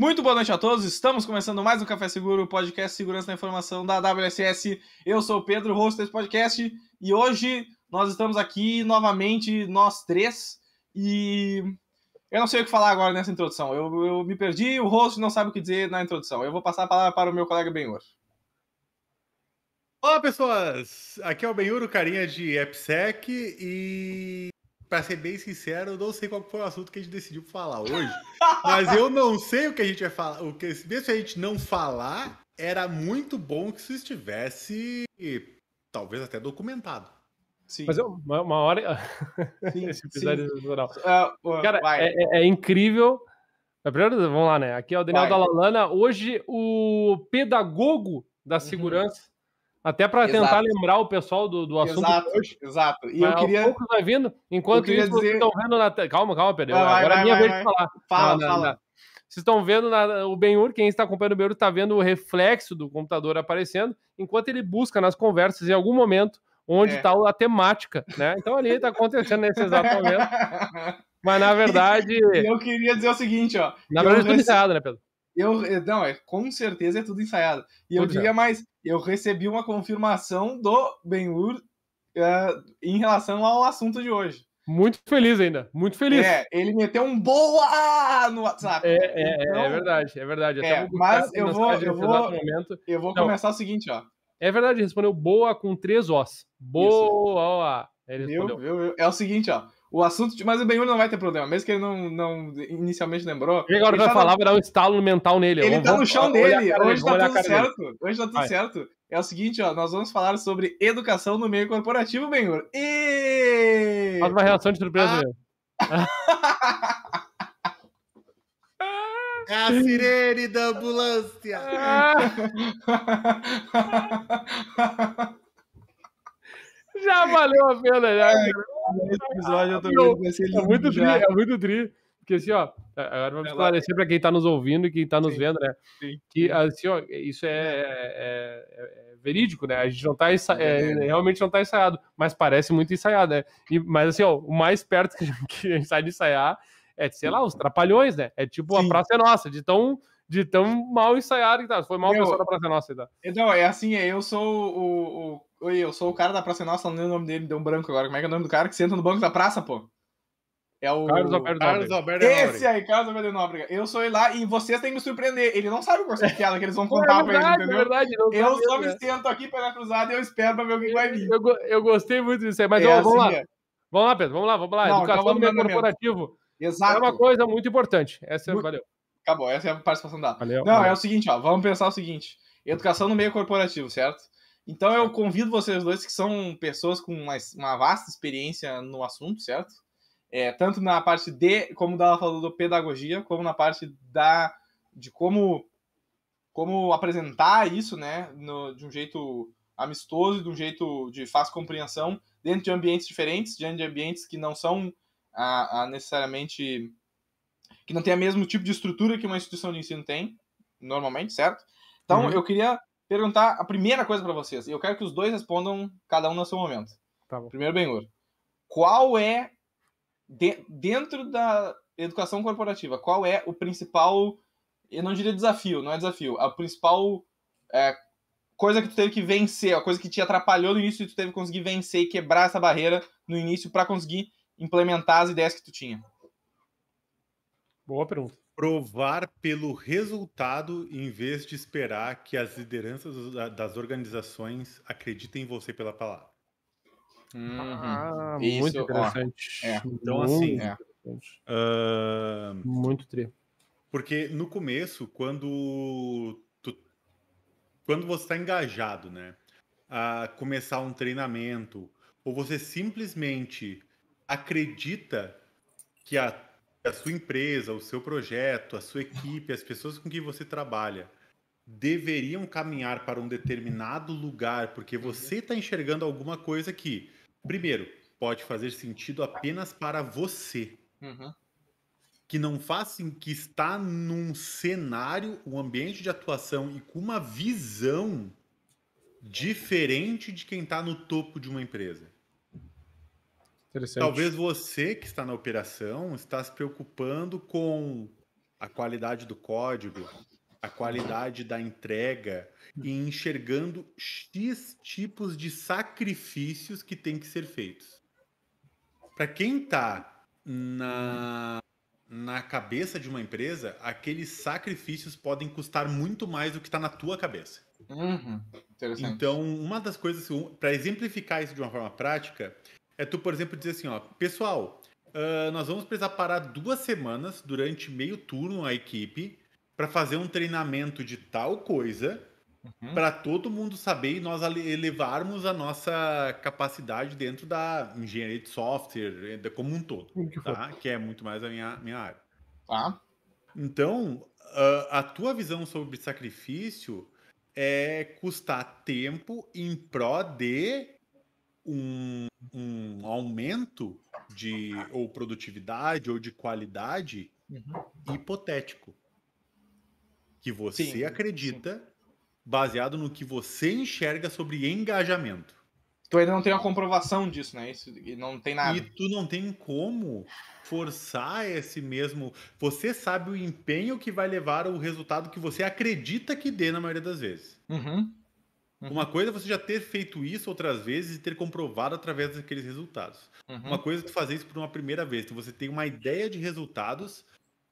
Muito boa noite a todos. Estamos começando mais um Café Seguro, podcast Segurança da Informação da WSS. Eu sou o Pedro, host desse podcast, e hoje nós estamos aqui novamente, nós três, e eu não sei o que falar agora nessa introdução. Eu, eu me perdi, o host não sabe o que dizer na introdução. Eu vou passar a palavra para o meu colega Benhur. Olá, pessoas! Aqui é o Benhur, o carinha de AppSec, e para ser bem sincero, eu não sei qual foi o assunto que a gente decidiu falar hoje. mas eu não sei o que a gente vai falar. O que, mesmo se a gente não falar, era muito bom que isso estivesse, talvez até documentado. Sim. Mas uma, uma hora. Sim, Esse episódio uh, uh, Cara, é, é, é, incrível. Primeiro, vamos lá, né? Aqui é o Daniel vai. Dalalana. Hoje, o pedagogo da uhum. segurança. Uhum até para tentar lembrar o pessoal do, do assunto exato, hoje. Exato. E Mas eu queria. Pouco vai vindo. Enquanto isso, dizer... vocês estão vendo na. Calma, calma, Pedro. Vai, Agora é minha vai, vez de falar. Fala, na, fala. Na... Vocês estão vendo na... o Benhur, quem está acompanhando o Benhur está vendo o reflexo do computador aparecendo, enquanto ele busca nas conversas em algum momento onde está é. a temática, né? Então ali está acontecendo nesse exato momento. Mas na verdade. Eu queria dizer o seguinte, ó. Na verdade, tudo ensaiado, né, Pedro? Eu, não, é, com certeza é tudo ensaiado. E tudo eu diria mais, eu recebi uma confirmação do Ben-Hur uh, em relação ao assunto de hoje. Muito feliz ainda, muito feliz. É, ele meteu um boa no WhatsApp. É, é, é então, é verdade, é verdade. É, mas eu vou, eu vou, eu vou começar o seguinte, ó. É verdade, respondeu boa com três Os. Boa! Ele viu, viu, viu? É o seguinte, ó. O assunto de. Mas o Benhur não vai ter problema, mesmo que ele não, não inicialmente lembrou. E agora vai tá falar, vai dar um estalo mental nele. Ele vamos, tá no chão dele. Hoje tá tudo certo. Dele. Hoje tá tudo vai. certo. É o seguinte, ó. Nós vamos falar sobre educação no meio corporativo, Benhur. E. Faz uma reação de surpresa ah. É a sirene da ambulância. Ah. Já valeu a pena, já. É, esse episódio eu tô vendo vai ser lindo. É muito tri, é muito tri. Porque assim, ó, agora vamos esclarecer para quem tá nos ouvindo e quem tá nos sim, vendo, né? Sim. Que assim, ó, isso é, é, é, verídico, né? A gente não tá ensa... é, realmente não tá ensaiado, mas parece muito ensaiado, né? E, mas assim, ó, o mais perto que a gente sai de ensaiar é, sei lá, os trapalhões, né? É tipo sim. a Praça é Nossa, de tão de tão mal ensaiado que tá. Foi mal pessoa da Praça Nossa. Tá? Não, é assim, eu sou o, o, Oi, eu sou o cara da Praça Nossa, não lembro o nome dele, deu um branco agora. Como é que é o nome do cara que senta no banco da praça, pô? É o. Carlos Alberto Carlos Alberto Esse aí, Carlos Alberto Nóbrega. Eu sou ele lá e vocês têm que me surpreender. Ele não sabe qual é a piada que eles vão contar é verdade, pra ele, entendeu? É verdade, não eu só mesmo, me né? sento aqui pela cruzada e eu espero pra ver o que vai vir. Eu, eu gostei muito disso aí, mas é, vamos assim, lá. É. Vamos lá, Pedro, vamos lá, vamos lá. Não, Educação então no meio corporativo. Exato. É uma coisa muito importante. Essa muito... valeu. Acabou, essa é a participação da. Valeu, não, valeu. é o seguinte, ó. Vamos pensar o seguinte: educação no meio corporativo, certo? Então eu convido vocês dois, que são pessoas com uma, uma vasta experiência no assunto, certo? É, tanto na parte de, como ela falou, do pedagogia, como na parte da de como como apresentar isso, né, no, de um jeito amistoso, de um jeito de fácil compreensão, dentro de ambientes diferentes, dentro de ambientes que não são a, a necessariamente que não tem o mesmo tipo de estrutura que uma instituição de ensino tem, normalmente, certo? Então, uhum. eu queria perguntar a primeira coisa para vocês. Eu quero que os dois respondam, cada um no seu momento. Tá Primeiro, Benhur. Qual é, de, dentro da educação corporativa, qual é o principal, eu não diria desafio, não é desafio, a principal é, coisa que tu teve que vencer, a coisa que te atrapalhou no início e tu teve que conseguir vencer e quebrar essa barreira no início para conseguir implementar as ideias que tu tinha? Boa pergunta provar pelo resultado em vez de esperar que as lideranças das organizações acreditem em você pela palavra. Uhum. Ah, Isso, muito interessante. É. Então, assim. É. Uh, muito tri. Porque no começo, quando, tu, quando você está engajado, né, a começar um treinamento, ou você simplesmente acredita que a a sua empresa, o seu projeto, a sua equipe, as pessoas com quem você trabalha deveriam caminhar para um determinado lugar porque você está enxergando alguma coisa que, primeiro, pode fazer sentido apenas para você. Uhum. Que não faz que está num cenário, um ambiente de atuação e com uma visão diferente de quem está no topo de uma empresa. Talvez você que está na operação está se preocupando com a qualidade do código, a qualidade da entrega e enxergando X tipos de sacrifícios que tem que ser feitos. Para quem está na, na cabeça de uma empresa, aqueles sacrifícios podem custar muito mais do que está na tua cabeça. Uhum. Então, uma das coisas, para exemplificar isso de uma forma prática, é tu, por exemplo, dizer assim, ó, pessoal, uh, nós vamos precisar parar duas semanas durante meio turno a equipe para fazer um treinamento de tal coisa uhum. para todo mundo saber e nós elevarmos a nossa capacidade dentro da engenharia de software como um todo, que, tá? que é muito mais a minha, minha área. Tá. Então, uh, a tua visão sobre sacrifício é custar tempo em pró de um, um aumento de ou produtividade ou de qualidade uhum. hipotético que você sim, acredita sim. baseado no que você enxerga sobre engajamento. Tu ainda não tem uma comprovação disso, né? Isso não tem nada. E tu não tem como forçar esse mesmo. Você sabe o empenho que vai levar ao resultado que você acredita que dê na maioria das vezes. Uhum. Uhum. Uma coisa é você já ter feito isso outras vezes e ter comprovado através daqueles resultados. Uhum. Uma coisa é tu fazer isso por uma primeira vez. Então você tem uma ideia de resultados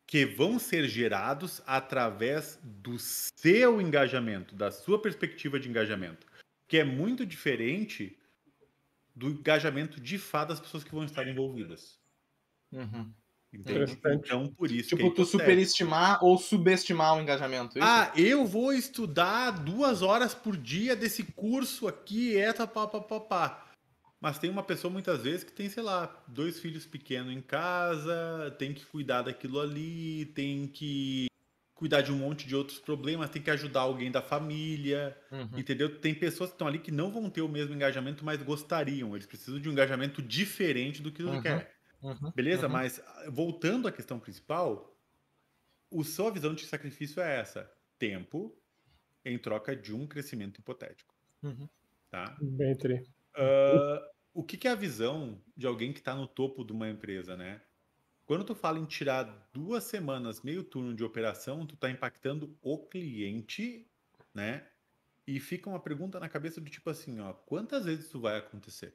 que vão ser gerados através do seu engajamento, da sua perspectiva de engajamento, que é muito diferente do engajamento de fato das pessoas que vão estar envolvidas. Uhum. Então, por isso. Tipo, é tu superestimar ou subestimar o engajamento. É isso? Ah, eu vou estudar duas horas por dia desse curso aqui, essa pá, pá, pá, pá. Mas tem uma pessoa muitas vezes que tem, sei lá, dois filhos pequenos em casa, tem que cuidar daquilo ali, tem que cuidar de um monte de outros problemas, tem que ajudar alguém da família, uhum. entendeu? Tem pessoas que estão ali que não vão ter o mesmo engajamento, mas gostariam. Eles precisam de um engajamento diferente do que tu uhum. quer. Uhum. Beleza? Uhum. Mas voltando à questão principal, o sua visão de sacrifício é essa: tempo em troca de um crescimento hipotético. Uhum. Tá? Bem, tri. Uh, o que, que, é a visão de alguém que está no topo de uma empresa, né? Quando tu fala em tirar duas semanas, meio turno de operação, tu está impactando o cliente, né? E fica uma pergunta na cabeça do tipo assim, ó, quantas vezes isso vai acontecer?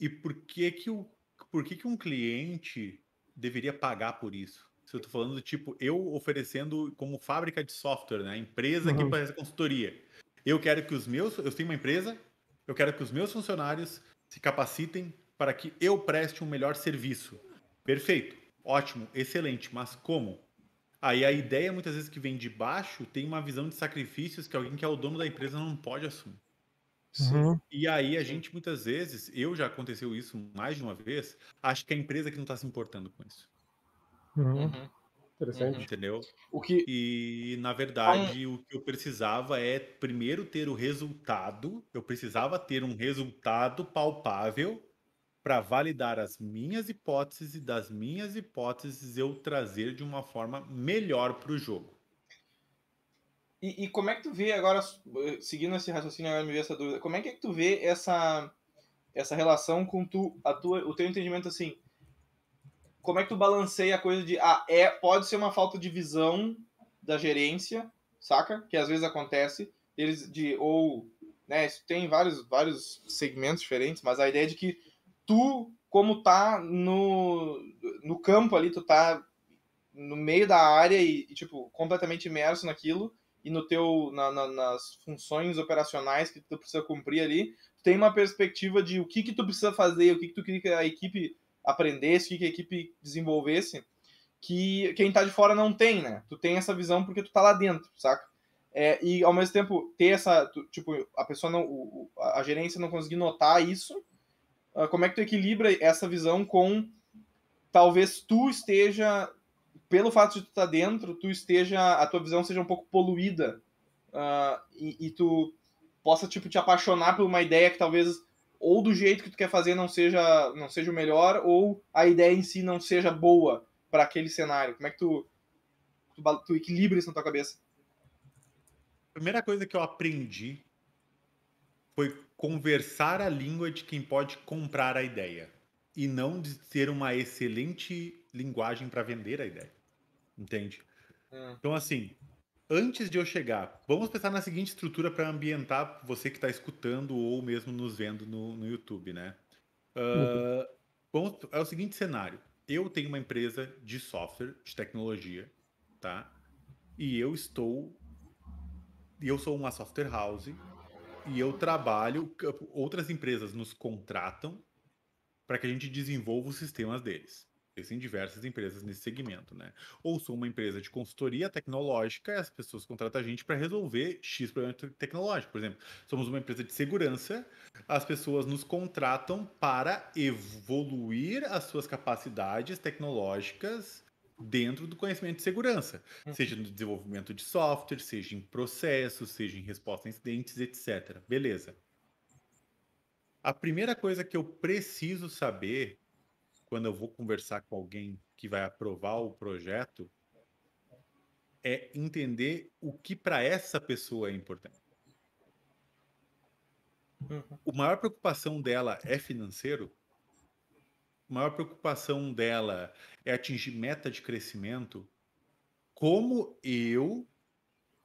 E por que que, o, por que que um cliente deveria pagar por isso? Se eu estou falando do tipo, eu oferecendo como fábrica de software, né? Empresa uhum. que faz consultoria. Eu quero que os meus, eu tenho uma empresa, eu quero que os meus funcionários se capacitem para que eu preste um melhor serviço. Perfeito, ótimo, excelente, mas como? Aí a ideia muitas vezes que vem de baixo tem uma visão de sacrifícios que alguém que é o dono da empresa não pode assumir. Uhum. E aí a gente muitas vezes, eu já aconteceu isso mais de uma vez, acho que é a empresa que não está se importando com isso. Uhum. uhum. Interessante. Entendeu? O que... E, na verdade, o que eu precisava é primeiro ter o resultado, eu precisava ter um resultado palpável para validar as minhas hipóteses e das minhas hipóteses eu trazer de uma forma melhor para o jogo. E, e, como é que tu vê agora, seguindo esse raciocínio, agora me veio essa dúvida, como é que, é que tu vê essa, essa relação com tu, a tua, o teu entendimento assim? como é que tu balanceia a coisa de ah, é, pode ser uma falta de visão da gerência, saca? Que às vezes acontece, eles de ou né, tem vários vários segmentos diferentes, mas a ideia de que tu como tá no, no campo ali, tu tá no meio da área e, e tipo completamente imerso naquilo e no teu na, na, nas funções operacionais que tu precisa cumprir ali, tem uma perspectiva de o que que tu precisa fazer, o que que tu queria que a equipe aprendesse, que a equipe desenvolvesse, que quem tá de fora não tem, né? Tu tem essa visão porque tu tá lá dentro, saca? É, e ao mesmo tempo ter essa, tu, tipo, a pessoa não, o, a gerência não conseguir notar isso, uh, como é que tu equilibra essa visão com talvez tu esteja, pelo fato de tu estar tá dentro, tu esteja, a tua visão seja um pouco poluída uh, e, e tu possa, tipo, te apaixonar por uma ideia que talvez ou do jeito que tu quer fazer não seja não seja o melhor ou a ideia em si não seja boa para aquele cenário como é que tu, tu, tu equilibra isso na tua cabeça a primeira coisa que eu aprendi foi conversar a língua de quem pode comprar a ideia e não de ter uma excelente linguagem para vender a ideia. Entende? Hum. Então, assim, antes de eu chegar, vamos pensar na seguinte estrutura para ambientar você que está escutando ou mesmo nos vendo no, no YouTube, né? Uh, vamos, é o seguinte cenário. Eu tenho uma empresa de software, de tecnologia, tá? E eu estou. Eu sou uma software house e eu trabalho. Outras empresas nos contratam para que a gente desenvolva os sistemas deles. Existem diversas empresas nesse segmento, né? Ou sou uma empresa de consultoria tecnológica e as pessoas contratam a gente para resolver X problema tecnológico. Por exemplo, somos uma empresa de segurança, as pessoas nos contratam para evoluir as suas capacidades tecnológicas dentro do conhecimento de segurança, uhum. seja no desenvolvimento de software, seja em processos, seja em resposta a incidentes, etc. Beleza. A primeira coisa que eu preciso saber quando eu vou conversar com alguém que vai aprovar o projeto, é entender o que para essa pessoa é importante. Uhum. A maior preocupação dela é financeiro? A maior preocupação dela é atingir meta de crescimento? Como eu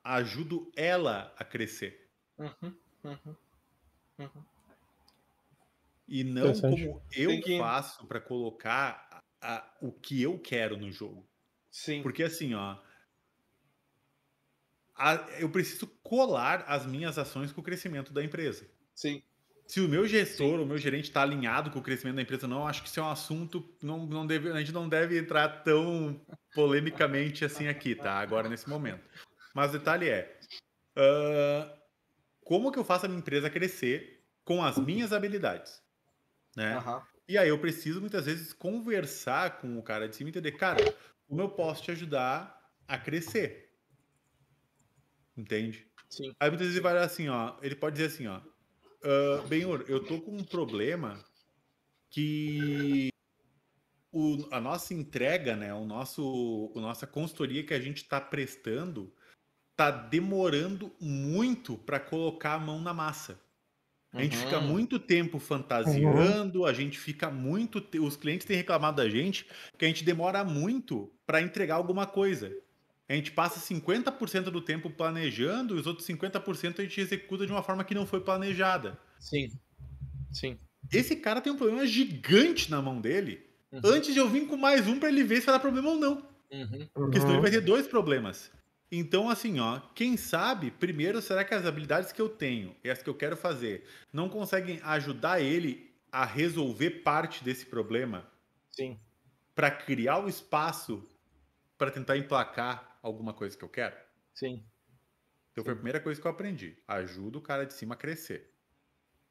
ajudo ela a crescer? Uhum. Uhum. uhum. E não como eu que... faço para colocar a, a, o que eu quero no jogo. Sim. Porque assim, ó. A, eu preciso colar as minhas ações com o crescimento da empresa. Sim. Se o meu gestor, Sim. o meu gerente está alinhado com o crescimento da empresa, não, acho que isso é um assunto. Não, não deve, a gente não deve entrar tão polemicamente assim aqui, tá? Agora, nesse momento. Mas o detalhe é: uh, como que eu faço a minha empresa crescer com as minhas habilidades? Né? Uhum. E aí eu preciso muitas vezes conversar com o cara de cima e entender, cara, como eu posso te ajudar a crescer? Entende? Sim. Aí muitas vezes ele vai assim, ó, ele pode dizer assim, ó, uh, Benhor, eu tô com um problema que o, a nossa entrega, né, o nosso, a nossa consultoria que a gente está prestando tá demorando muito para colocar a mão na massa. A gente fica uhum. muito tempo fantasiando, a gente fica muito. te- Os clientes têm reclamado da gente que a gente demora muito para entregar alguma coisa. A gente passa 50% do tempo planejando e os outros 50% a gente executa de uma forma que não foi planejada. Sim. Sim. Esse cara tem um problema gigante na mão dele Uhum. antes de eu vir com mais um para ele ver se vai dar problema ou não. Uhum. Porque senão ele vai ter dois problemas. Então, assim, ó, quem sabe, primeiro, será que as habilidades que eu tenho e as que eu quero fazer não conseguem ajudar ele a resolver parte desse problema? Sim. Para criar o espaço para tentar emplacar alguma coisa que eu quero? Sim. Então foi a primeira coisa que eu aprendi. Ajuda o cara de cima a crescer.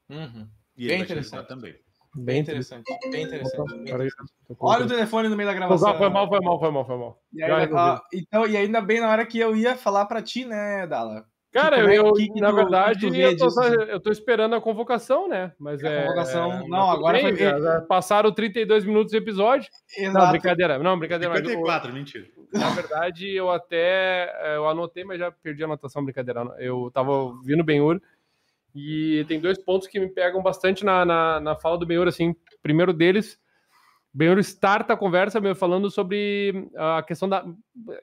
Uhum. E ele Bem interessante também. Bem interessante. Bem interessante. Bem interessante. Olha o telefone no meio da gravação. Foi mal, foi mal, foi mal, foi mal. E, aí, ó, então, e ainda bem na hora que eu ia falar pra ti, né, Dala? Cara, eu, eu que que na tu, verdade, eu tô, eu tô, esperando a convocação, né? Mas é. A convocação. É, não, agora bem, foi. Já passaram 32 minutos do episódio. Exato. Não, brincadeira. Não, brincadeira. 54, mas, mentira. Na verdade, eu até. É, eu anotei, mas já perdi a anotação, brincadeira. Eu tava ouvindo bem Benhur. E tem dois pontos que me pegam bastante na, na, na fala do Benhur, assim. Primeiro deles, Benhur starta a conversa meu, falando sobre a questão da.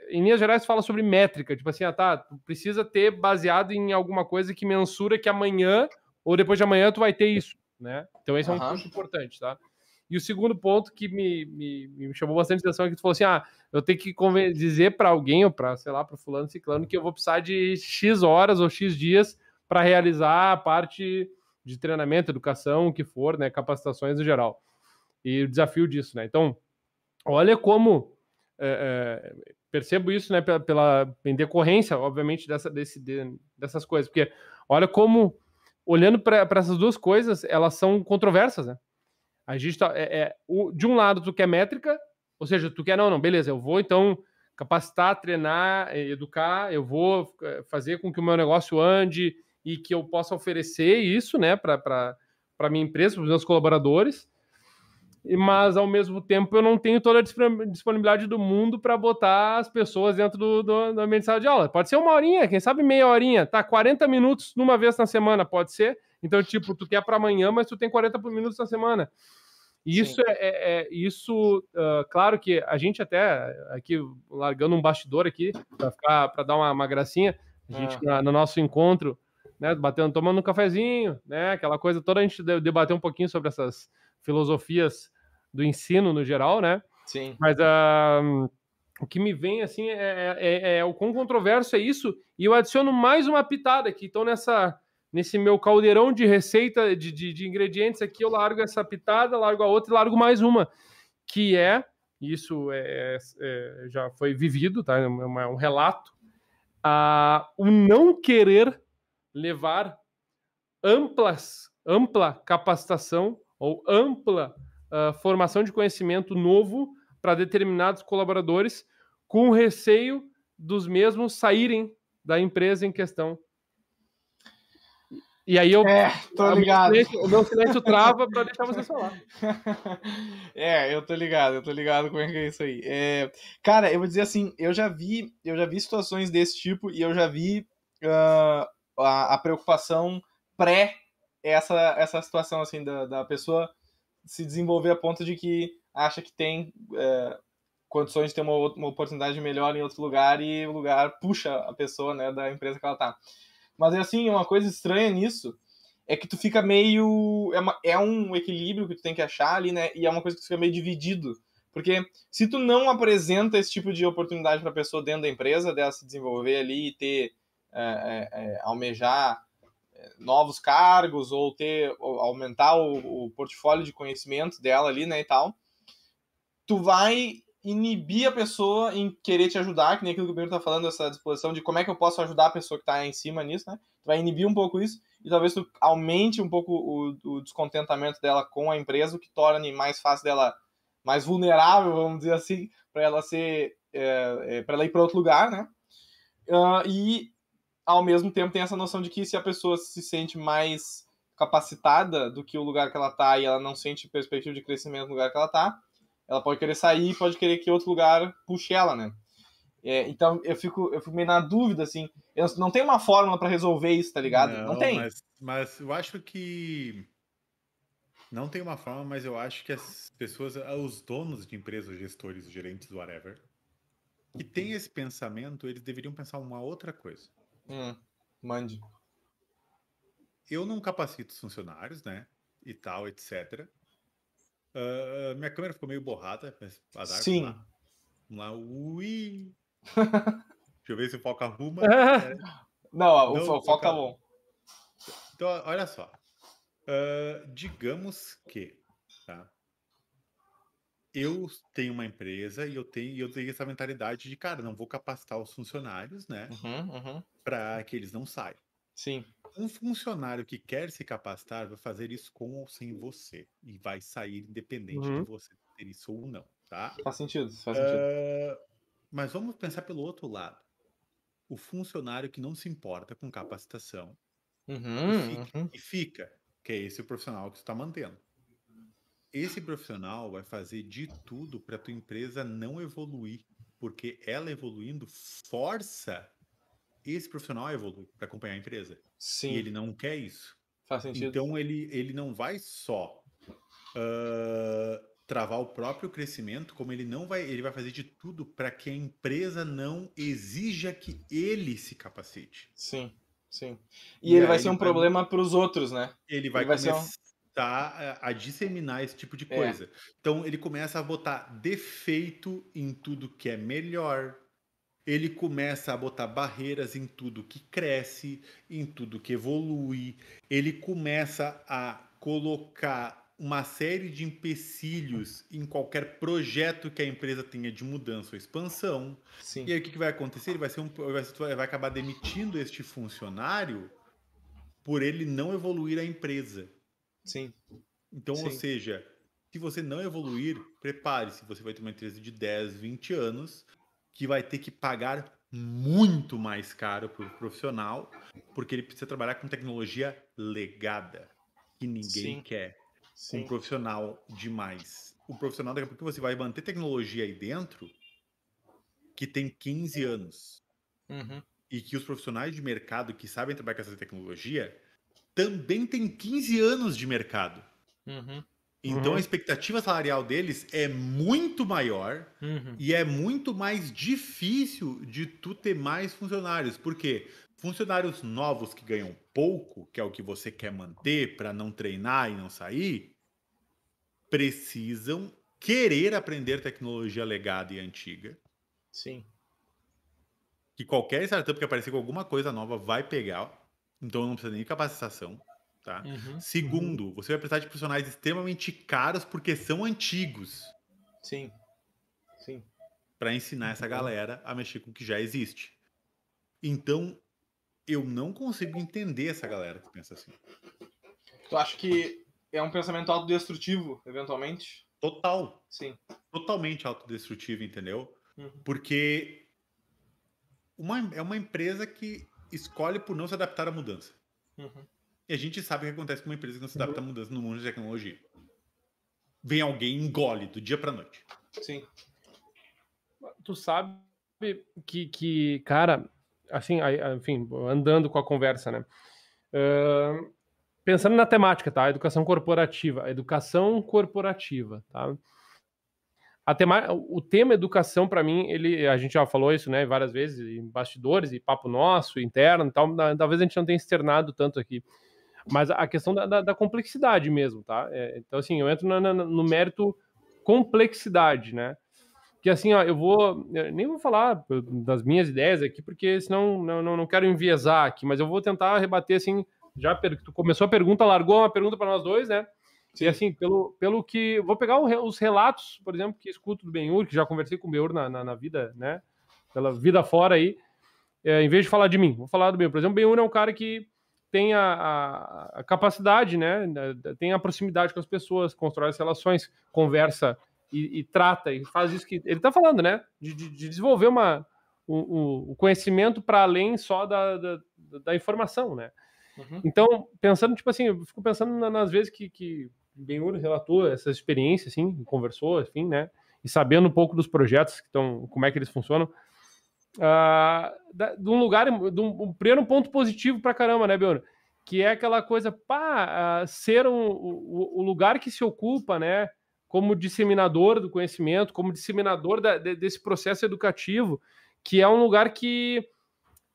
Em linhas gerais, fala sobre métrica. Tipo assim, ah, tá, tu precisa ter baseado em alguma coisa que mensura que amanhã ou depois de amanhã tu vai ter isso, né? Então esse é um ponto importante, tá? E o segundo ponto que me, me, me, chamou bastante atenção é que tu falou assim: ah, eu tenho que dizer para alguém, ou para, sei lá, para fulano ciclano, que eu vou precisar de X horas ou X dias para realizar a parte de treinamento, educação, o que for, né, capacitações em geral. E o desafio disso, né? Então, olha como é, é, percebo isso, né, pela, pela em decorrência, obviamente, dessa, desse, de, dessas coisas, porque olha como olhando para essas duas coisas, elas são controversas, né? A gente tá, é, é, o, de um lado tu quer métrica, ou seja, tu quer não, não, beleza, eu vou então capacitar, treinar, educar, eu vou é, fazer com que o meu negócio ande, e que eu possa oferecer isso né, para a minha empresa, para os meus colaboradores, mas ao mesmo tempo eu não tenho toda a disponibilidade do mundo para botar as pessoas dentro do, do, do ambiente de sala de aula. Pode ser uma horinha, quem sabe meia horinha, tá? 40 minutos numa vez na semana, pode ser. Então, tipo, tu quer para amanhã, mas tu tem 40 minutos na semana. E isso é, é, é, isso, uh, claro que a gente até aqui largando um bastidor aqui para ficar para dar uma, uma, gracinha, a gente ah. na, no nosso encontro, né, batendo, tomando um cafezinho, né, aquela coisa toda a gente debater um pouquinho sobre essas filosofias do ensino no geral, né? Sim. Mas uh, o que me vem assim é, é, é, é, o quão controverso é isso e eu adiciono mais uma pitada aqui. Então nessa nesse meu caldeirão de receita de, de, de, ingredientes aqui, eu largo essa pitada, largo a outra e largo mais uma, que é, isso é, é já foi vivido, tá? É, é um relato, a, o não querer levar amplas, ampla capacitação ou ampla uh, formação de conhecimento novo para determinados colaboradores, com receio dos mesmos saírem da empresa em questão e aí eu. É, tô ligado. O meu silêncio, trava para deixar você falar. é, eu tô ligado, eu tô ligado como é que é isso aí. É, cara, eu vou dizer assim, eu já vi, eu já vi situações desse tipo e eu já vi uh, a, a, preocupação pré essa, essa situação assim da, da pessoa se desenvolver a ponto de que acha que tem é, condições de ter uma, uma oportunidade melhor em outro lugar e o lugar puxa a pessoa né, da empresa que ela tá. Mas é assim, uma coisa estranha nisso é que tu fica meio. É, uma, é um equilíbrio que tu tem que achar ali, né? E é uma coisa que tu fica meio dividido. Porque se tu não apresenta esse tipo de oportunidade para a pessoa dentro da empresa, dela se desenvolver ali e ter. É, é, é almejar é, novos cargos ou ter aumentar o, o portfólio de conhecimento dela ali, né, e tal, tu vai inibir a pessoa em querer te ajudar, que nem aquilo que o Pedro tá falando, essa disposição de como é que eu posso ajudar a pessoa que tá em cima nisso, né? Tu vai inibir um pouco isso e talvez tu aumente um pouco o, o descontentamento dela com a empresa, o que torne mais fácil dela, mais vulnerável, vamos dizer assim, para ela ser, é, é, para ela ir para outro lugar, né? Uh, e ao mesmo tempo tem essa noção de que se a pessoa se sente mais capacitada do que o lugar que ela tá e ela não sente perspectiva de crescimento no lugar que ela tá, ela pode querer sair, pode querer que outro lugar puxe ela, né? É, então eu fico, eu fico meio na dúvida, assim. Eu não tem uma fórmula para resolver isso, tá ligado? Não, não tem. Mas, mas, eu acho que. Não tem uma forma, mas eu acho que as pessoas, os donos de empresas, gestores, gerentes, whatever, que têm esse pensamento, eles deveriam pensar uma outra coisa. Hum, mande. Eu não capacito os funcionários, né? E tal, etc. Uh, minha câmera ficou meio borrada, mas azar. Sim. Vamos lá. Vamos lá. Ui. Deixa eu ver se o foco arruma. É. Não, Não, o foco tá bom. Então, olha só. Uh, digamos que tá? Eu tenho uma empresa e eu tenho, eu tenho essa mentalidade de, cara, não vou capacitar os funcionários, né? Uhum, uhum. Para que eles não saiam. Sim. Um funcionário que quer se capacitar vai fazer isso com ou sem você. E vai sair independente uhum. de você ter isso ou não, tá? Faz sentido, faz sentido. Uh, mas vamos pensar pelo outro lado. O funcionário que não se importa com capacitação uhum, e, fica, uhum. e, fica, que é esse profissional que você está mantendo. Esse profissional vai fazer de tudo para a tua empresa não evoluir, porque ela evoluindo força esse profissional evolui para acompanhar a empresa. Sim. E ele não quer isso. Faz sentido. Então ele, ele não vai só uh, travar o próprio crescimento, como ele não vai, ele vai fazer de tudo para que a empresa não exija que ele se capacite. Sim, sim. E, e ele vai ser um problema para os outros, né? Ele vai, ele vai começar um... a, a, disseminar esse tipo de é. coisa. É. Então ele começa a botar defeito em tudo que é melhor, ele começa a botar barreiras em tudo que cresce, em tudo que evolui, ele começa a colocar uma série de empecilhos em qualquer projeto que a empresa tenha de mudança ou expansão. Sim. E aí o que, vai acontecer? Ele vai, ser um, vai acabar demitindo este funcionário por ele não evoluir a empresa. Sim. Então, Sim. ou seja, se você não evoluir, prepare-se, você vai ter uma empresa de 10, 20 anos que vai ter que pagar muito mais caro para o profissional, porque ele precisa trabalhar com tecnologia legada, que ninguém Sim. quer. Sim. Um profissional demais. O profissional, daqui a pouco você vai manter tecnologia aí dentro que tem 15 anos. Uhum. E que os profissionais de mercado que sabem trabalhar com essa tecnologia também têm 15 anos de mercado. Uhum. Então uhum. a expectativa salarial deles é muito maior uhum. e é muito mais difícil de tu ter mais funcionários. Por quê? Funcionários novos que ganham pouco, que é o que você quer manter para não treinar e não sair, precisam querer aprender tecnologia legada e antiga. Sim. Que qualquer startup que aparecer com alguma coisa nova vai pegar. Então não precisa nem de capacitação. Tá? Uhum, Segundo, uhum. você vai precisar de profissionais extremamente caros porque são antigos. Sim. Sim. Para ensinar essa galera a mexer com o que já existe. Então, eu não consigo entender essa galera que pensa assim. Tu acha que é um pensamento autodestrutivo, eventualmente? Total. Sim. Totalmente autodestrutivo, entendeu? Uhum. Porque uma, é uma empresa que escolhe por não se adaptar à mudança. Uhum. E a gente sabe o que acontece com uma empresa que não se adapta à mudança no mundo de tecnologia. Vem alguém e engole do dia para noite. Sim. Tu sabe que, que cara, assim, enfim, andando com a conversa, né? Uh, pensando na temática, tá? Educação corporativa. Educação corporativa, tá? A tema, o tema educação, para mim, ele, a gente já falou isso, né, várias vezes, em bastidores, e papo nosso, interno e tal, talvez a gente não tenha externado tanto aqui. Mas a questão da, da, da complexidade mesmo, tá? É, então, assim, eu entro na, na, no mérito complexidade, né? Que assim, ó, eu vou. Eu nem vou falar das minhas ideias aqui, porque senão não, não, não quero enviesar aqui, mas eu vou tentar rebater assim. Já tu começou a pergunta, largou uma pergunta para nós dois, né? Sim. E assim, pelo, pelo que. Vou pegar os relatos, por exemplo, que escuto do Benhur, que já conversei com o Benhur na, na, na, vida, né? Pela vida fora aí. É, em vez de falar de mim, vou falar do Benhur. Por exemplo, o Benhur é um cara que tem a, a, a, capacidade, né? Tem a proximidade com as pessoas, constrói as relações, conversa e, e trata e faz isso que ele está falando, né? De, de, de, desenvolver uma, o, o conhecimento para além só da, da, da informação, né? Uhum. Então, pensando, tipo assim, eu fico pensando nas vezes que, que Benhur relatou essa experiência, assim, conversou, enfim, né? E sabendo um pouco dos projetos que estão, como é que eles funcionam uh, de um lugar, de um, um primeiro ponto positivo para caramba, né, Belno? Que é aquela coisa, pá, uh, ser um, o, o, lugar que se ocupa, né, como disseminador do conhecimento, como disseminador da, de, desse processo educativo, que é um lugar que,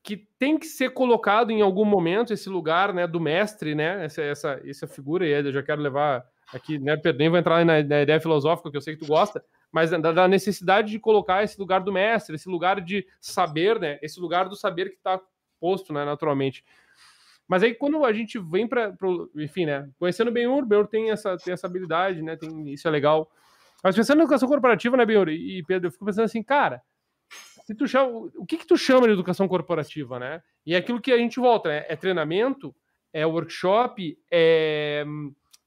que tem que ser colocado em algum momento, esse lugar, né, do mestre, né, essa, essa, essa figura, e eu já quero levar aqui, né, Pedro, nem vou entrar na, na ideia filosófica, que eu sei que tu gosta, mas da, da, necessidade de colocar esse lugar do mestre, esse lugar de saber, né? Esse lugar do saber que está posto, né, naturalmente. Mas aí quando a gente vem para, enfim, né, conhecendo bem o Benhur tem essa, tem essa habilidade, né, tem, isso é legal. Mas pensando na educação corporativa, né, Benhur e Pedro, eu fico pensando assim, cara, se tu chama, o que que tu chama de educação corporativa, né? E é aquilo que a gente volta, né? É treinamento, é workshop, é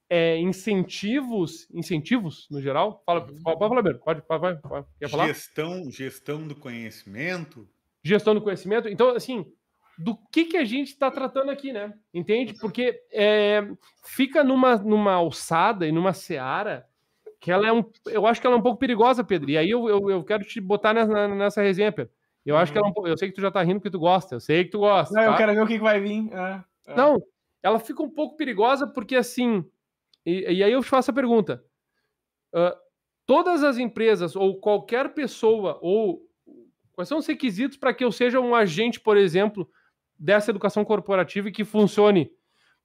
é, incentivos, incentivos no geral? Fala, uhum. pode falar, Beiro, pode, pode, pode, quer falar? Gestão, gestão do conhecimento. Gestão do conhecimento. Então, assim, do que que a gente está tratando aqui, né? Entende? Porque é, fica numa, numa alçada e numa seara que ela é um, eu acho que ela é um pouco perigosa, Pedro. E aí eu, eu, eu quero te botar nessa, nessa resenha, Pedro. Eu acho que ela é um, eu sei que tu já tá rindo porque tu gosta, eu sei que tu gosta. Não, tá? eu quero ver o que, que vai vir. É, é. Não, ela fica um pouco perigosa porque assim, e, e aí eu faço a pergunta: uh, todas as empresas ou qualquer pessoa ou quais são os requisitos para que eu seja um agente, por exemplo, dessa educação corporativa e que funcione?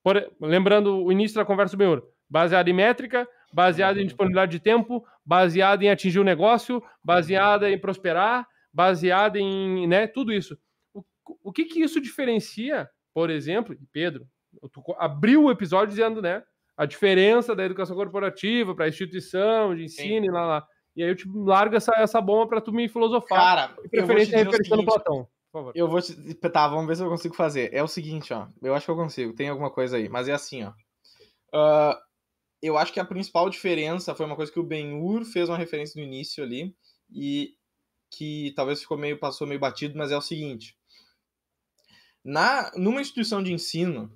Por, lembrando o início da conversa do meu, baseado em métrica, baseado em disponibilidade de tempo, baseado em atingir o negócio, baseada em prosperar, baseada em né, tudo isso. O, o que que isso diferencia, por exemplo, Pedro, tu abriu o episódio dizendo, né, a diferença da educação corporativa para a instituição de ensino Sim. e lá, lá. E aí eu te largo essa, essa bomba para tu me filosofar. Cara, de preferência referenciando Platão. Por favor. Eu vou te... Tá, vamos ver se eu consigo fazer. É o seguinte, ó. Eu acho que eu consigo. Tem alguma coisa aí. Mas é assim, ó. Uh, eu acho que a principal diferença foi uma coisa que o Ben-Hur fez uma referência no início ali. E que talvez ficou meio, passou meio batido, mas é o seguinte. Na, numa instituição de ensino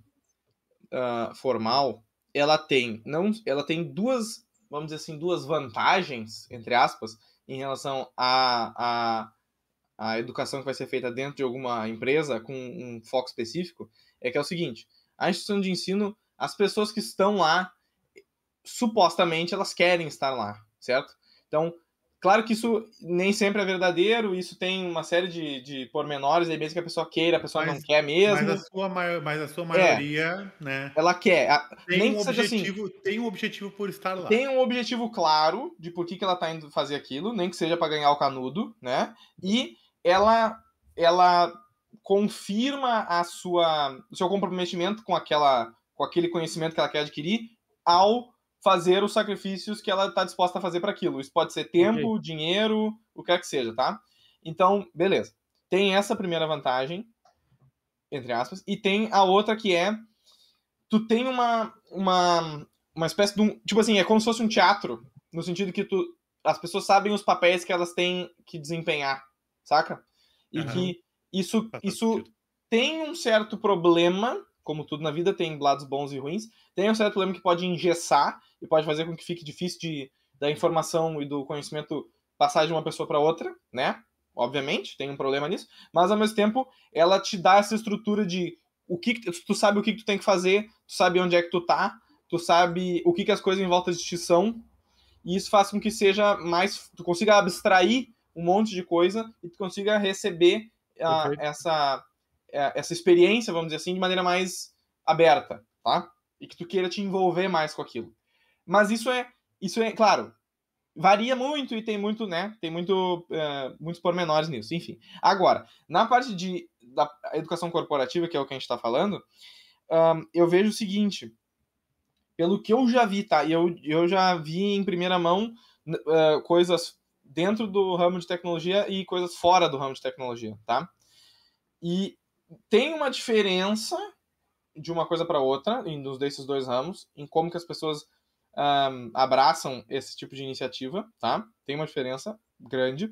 uh, formal, ela tem não ela tem duas vamos dizer assim duas vantagens entre aspas em relação à a, a, a, educação que vai ser feita dentro de alguma empresa com um foco específico é que é o seguinte a instituição de ensino as pessoas que estão lá supostamente elas querem estar lá, certo? Então, Claro que isso nem sempre é verdadeiro, isso tem uma série de, de pormenores, aí mesmo que a pessoa queira, a pessoa mas, não quer mesmo. Mas a sua, mas a sua maioria, é, né? Ela quer. Tem nem um assim. objetivo, assim, tem um objetivo por estar lá. Tem um objetivo claro de por que, que ela está indo fazer aquilo, nem que seja para ganhar o canudo, né? E ela, ela confirma a sua, o seu comprometimento com aquela, com aquele conhecimento que ela quer adquirir ao fazer os sacrifícios que ela está disposta a fazer para aquilo. Isso pode ser tempo, okay. dinheiro, o que quer que seja, tá? Então, beleza. Tem essa primeira vantagem, entre aspas, e tem a outra que é tu tem uma uma uma espécie de um, tipo assim, é como se fosse um teatro, no sentido que tu as pessoas sabem os papéis que elas têm que desempenhar, saca? E uhum. que isso isso tem um certo problema, como tudo na vida tem lados bons e ruins, tem um certo problema que pode engessar e pode fazer com que fique difícil de, da informação e do conhecimento passar de uma pessoa para outra, né? Obviamente, tem um problema nisso, mas ao mesmo tempo ela te dá essa estrutura de o que tu sabe o que, tu tem que fazer, tu sabe onde é que tu tá, tu sabe o que, que as coisas em volta de ti são, e isso faz com que seja mais tu consiga abstrair um monte de coisa e tu consiga receber a, essa essa experiência, vamos dizer assim, de maneira mais aberta, tá? E que tu queira te envolver mais com aquilo. Mas isso é, isso é, claro, varia muito e tem muito, né? Tem muito, uh, muitos pormenores nisso. Enfim. Agora, na parte de da educação corporativa, que é o que a gente está falando, um, eu vejo o seguinte. Pelo que eu já vi, tá? E eu, eu já vi em primeira mão uh, coisas dentro do ramo de tecnologia e coisas fora do ramo de tecnologia, tá? E tem uma diferença de uma coisa para outra, em desses dois ramos, em como que as pessoas um, abraçam esse tipo de iniciativa, tá? Tem uma diferença grande.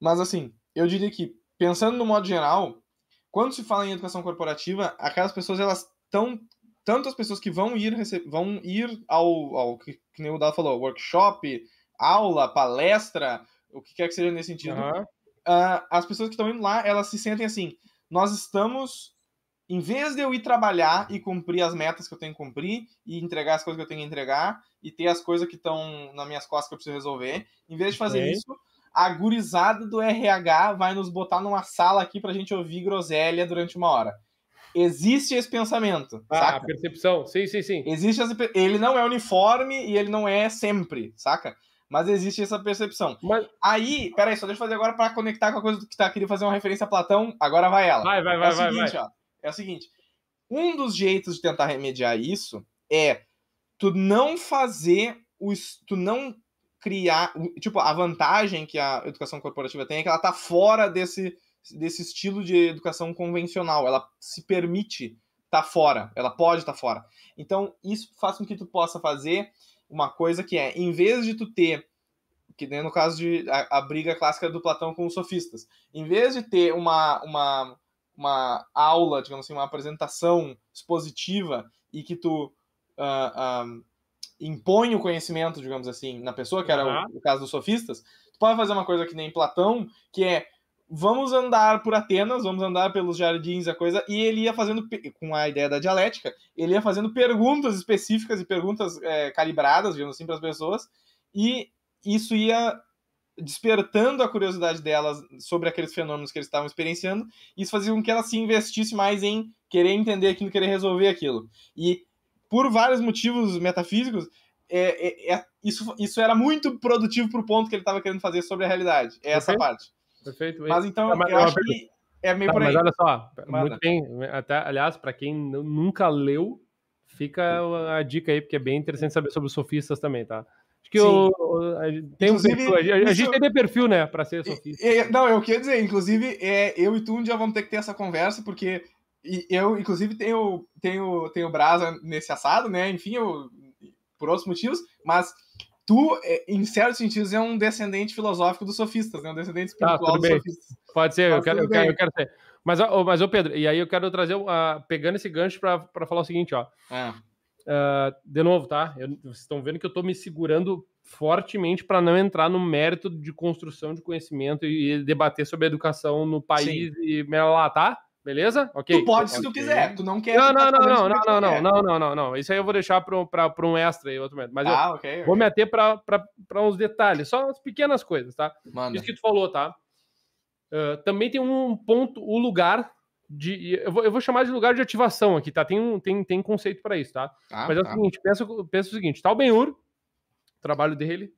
Mas, assim, eu diria que, pensando no modo geral, quando se fala em educação corporativa, aquelas pessoas, elas estão tanto as pessoas que vão ir vão ir ao, ao que, que nem o Dado falou, workshop, aula, palestra, o que quer que seja nesse sentido, uhum. uh, as pessoas que estão indo lá, elas se sentem assim, nós estamos em vez de eu ir trabalhar e cumprir as metas que eu tenho que cumprir e entregar as coisas que eu tenho que entregar e ter as coisas que estão nas minhas costas que eu preciso resolver, em vez de fazer okay. isso, a gurizada do RH vai nos botar numa sala aqui pra gente ouvir groselha durante uma hora. Existe esse pensamento. Ah, saca? a percepção. Sim, sim, sim. Existe essa... Ele não é uniforme e ele não é sempre, saca? Mas existe essa percepção. Mas... Aí, peraí, só deixa eu fazer agora para conectar com a coisa que tá queria fazer uma referência a Platão. Agora vai ela. Vai, vai, é vai, vai, seguinte, vai. Ó, é o seguinte: um dos jeitos de tentar remediar isso é tu não fazer o. tu não criar. Tipo, a vantagem que a educação corporativa tem é que ela tá fora desse, desse estilo de educação convencional. Ela se permite tá fora, ela pode estar tá fora. Então, isso faz com que tu possa fazer uma coisa que é, em vez de tu ter que nem no caso de a, a, briga clássica do Platão com os sofistas. Em vez de ter uma, uma uma aula, digamos assim, uma apresentação expositiva e que tu uh, uh, impõe o conhecimento, digamos assim, na pessoa, que era uhum. o, o, caso dos sofistas, tu pode fazer uma coisa que nem Platão, que é vamos andar por Atenas, vamos andar pelos jardins, a coisa, e ele ia fazendo, com a ideia da dialética, ele ia fazendo perguntas específicas e perguntas é, calibradas, digamos assim, para as pessoas, e isso ia despertando a curiosidade delas sobre aqueles fenômenos que eles estavam experienciando, e isso fazia com que ela se investisse mais em querer entender aquilo, querer resolver aquilo. E por vários motivos metafísicos, é, é, é isso, isso era muito produtivo para o ponto que ele estava querendo fazer sobre a realidade. É essa parte. Perfeito. Mas então, eu acho que é meio tá, por aí. Mas olha só, Manda. muito bem. Até, aliás, para quem nunca leu, fica a dica aí, porque é bem interessante saber sobre os sofistas também, tá? Acho que o, tem um perfil, a, a gente tem perfil, né, para ser sofista. não, eu queria dizer, inclusive, é, eu e tu um dia vamos ter que ter essa conversa, porque eu, inclusive, tenho, tenho, tenho brasa nesse assado, né, enfim, eu, por outros motivos, mas tu, é, em certos sentidos, é um descendente filosófico dos sofistas, né, um descendente tá, espiritual ah, dos sofistas. Pode ser, eu quero, eu quero, eu quero, ser. Mas, mas, ô Pedro, e aí eu quero trazer, uh, pegando esse gancho para falar o seguinte, ó. Ah. Uh, de novo, tá? Eu, vocês estão vendo que eu estou me segurando fortemente para não entrar no mérito de construção de conhecimento e, e debater sobre a educação no país Sim. e lá, tá? Beleza? Ok. Tu pode se tu quiser. Tu não quer. Não, não, não, não, não, não, não, não, não, não, não. Isso aí eu vou deixar para um extra aí, outro momento. Mas ah, eu okay, vou okay. meter para uns detalhes, só as pequenas coisas, tá? Manda. Isso que tu falou, tá? Uh, também tem um ponto, o lugar de. Eu vou, eu vou chamar de lugar de ativação aqui, tá? Tem, um, tem, tem conceito para isso, tá? Ah, Mas é o tá. seguinte: pensa, pensa o seguinte: tá o Benhur, trabalho dele,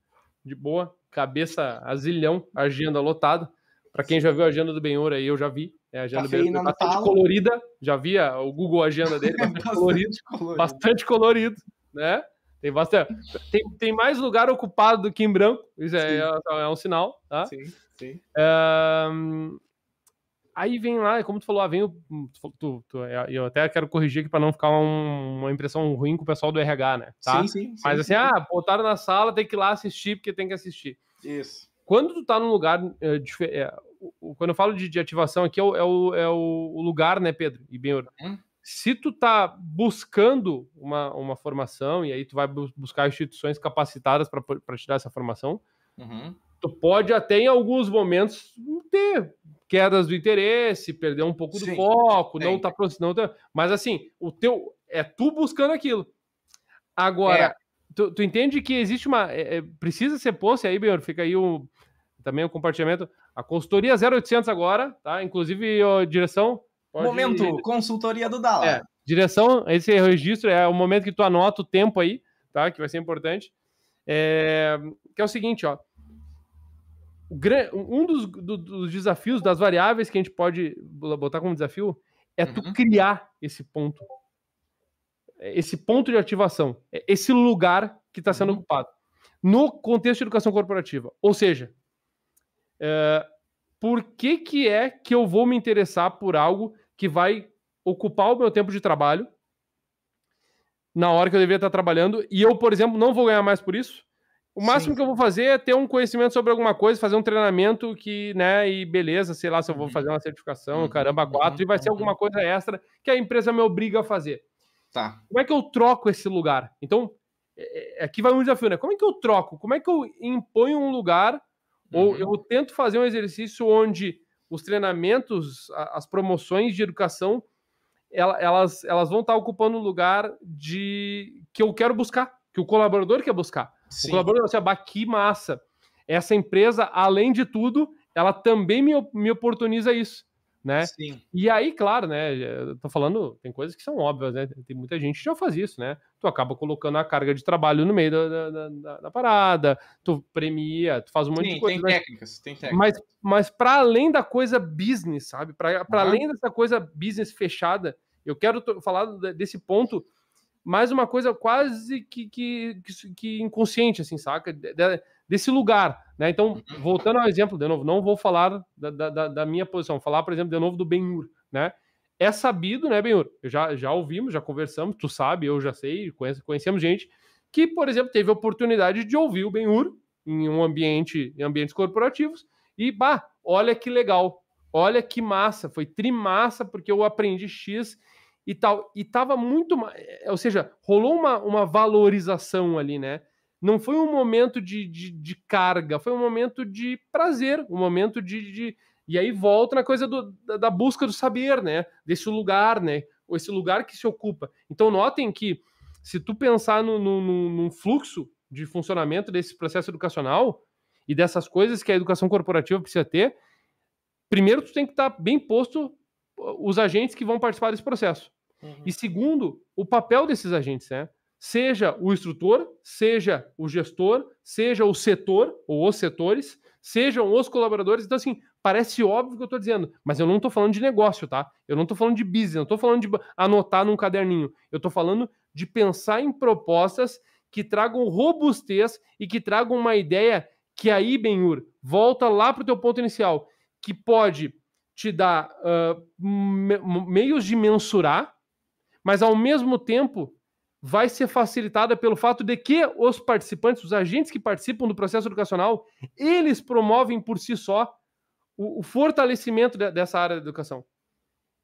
de boa, cabeça a zilhão, agenda lotada. Para quem já viu a agenda do Benhur aí, eu já vi. É a agenda dele é bastante colorida. Já via o Google Agenda dele, bastante, colorido, colorido. Bastante colorido, né? Tem bastante. Tem, tem mais lugar ocupado do que em branco. Isso é, é, é, um sinal, tá? Sim, sim. Um, aí vem lá, como tu falou, ah, vem o. Tu, tu, é, eu até quero corrigir aqui para não ficar um, uma impressão ruim com o pessoal do RH, né? Tá? Sim, sim. Mas assim, sim. ah, botaram na sala, tem que ir lá assistir porque tem que assistir. Isso. Quando tu tá num lugar. É, é, quando eu falo de, de ativação aqui, é o, é o, é o lugar, né, Pedro? E bem, hum. se tu tá buscando uma, uma formação, e aí tu vai buscar instituições capacitadas para te dar essa formação, uhum. Tu pode até em alguns momentos ter quedas do interesse, perder um pouco Sim. do foco, não tá não tá, mas assim, o teu é tu buscando aquilo. Agora, é. tu, tu, entende que existe uma é, é precisa ser posto aí, Benhor, fica aí o também o compartilhamento. A consultoria 0800 agora, tá? Inclusive, direção. Pode... Momento, consultoria do Dala. É, direção, esse registro é o momento que tu anota o tempo aí, tá? Que vai ser importante. É, que é o seguinte, ó. Um dos, do, dos, desafios, das variáveis que a gente pode botar como desafio, é tu uhum. criar esse ponto. Esse ponto de ativação. Esse lugar que está sendo uhum. ocupado. No contexto de educação corporativa. Ou seja, é, por que, que é que eu vou me interessar por algo que vai ocupar o meu tempo de trabalho na hora que eu deveria estar trabalhando e eu, por exemplo, não vou ganhar mais por isso? O máximo Sim. que eu vou fazer é ter um conhecimento sobre alguma coisa, fazer um treinamento que, né, e beleza, sei lá se eu vou uhum. fazer uma certificação, uhum. caramba, quatro, uhum. e vai ser alguma coisa extra que a empresa me obriga a fazer. Tá. Como é que eu troco esse lugar? Então, é, é, aqui vai um desafio, né? Como é que eu troco? Como é que eu imponho um lugar ou uhum. eu tento fazer um exercício onde os treinamentos, as promoções de educação, elas, elas vão estar ocupando um lugar de que eu quero buscar, que o colaborador quer buscar. Sim. O colaborador, assim, ah, que massa. Essa empresa, além de tudo, ela também me, me oportuniza isso né? Sim. E aí, claro, né? Eu tô falando, tem coisas que são óbvias, né? Tem muita gente que já faz isso, né? Tu acaba colocando a carga de trabalho no meio da, da, da, da parada, tu premia, tu faz um monte Sim, de coisa. Tem técnicas, tem técnicas. Mas, mas para além da coisa business, sabe? Para uhum. além dessa coisa business fechada, eu quero falar desse ponto mais uma coisa quase que, que, que, inconsciente, assim, saca? De, de, desse lugar. Né? Então, voltando ao exemplo, de novo, não vou falar da, da, da minha posição, falar, por exemplo, de novo do Benhur. Né? É sabido, né, Benhur? Já, já ouvimos, já conversamos, tu sabe, eu já sei, conhece, conhecemos gente que, por exemplo, teve a oportunidade de ouvir o Benhur em um ambiente, em ambientes corporativos, e, bah, olha que legal, olha que massa, foi trimassa, porque eu aprendi X e tal, e tava muito, ou seja, rolou uma, uma valorização ali, né? não foi um momento de, de, de, carga, foi um momento de prazer, um momento de. de... E aí volta na coisa do, da, da, busca do saber, né? Desse lugar, né? Ou esse lugar que se ocupa. Então, notem que se tu pensar no, no, no, num fluxo de funcionamento desse processo educacional e dessas coisas que a educação corporativa precisa ter, primeiro tu tem que estar bem posto os agentes que vão participar desse processo. Uhum. E segundo, o papel desses agentes, né? seja o instrutor, seja o gestor, seja o setor ou os setores, sejam os colaboradores. Então, assim, parece óbvio que eu estou dizendo, mas eu não estou falando de negócio, tá? Eu não estou falando de business, não estou falando de anotar num caderninho. Eu estou falando de pensar em propostas que tragam robustez e que tragam uma ideia que aí, Benhur, volta lá para o teu ponto inicial, que pode te dar uh, me meios de mensurar, mas ao mesmo tempo vai ser facilitada pelo fato de que os participantes, os agentes que participam do processo educacional, eles promovem por si só o, o fortalecimento de, dessa área da educação.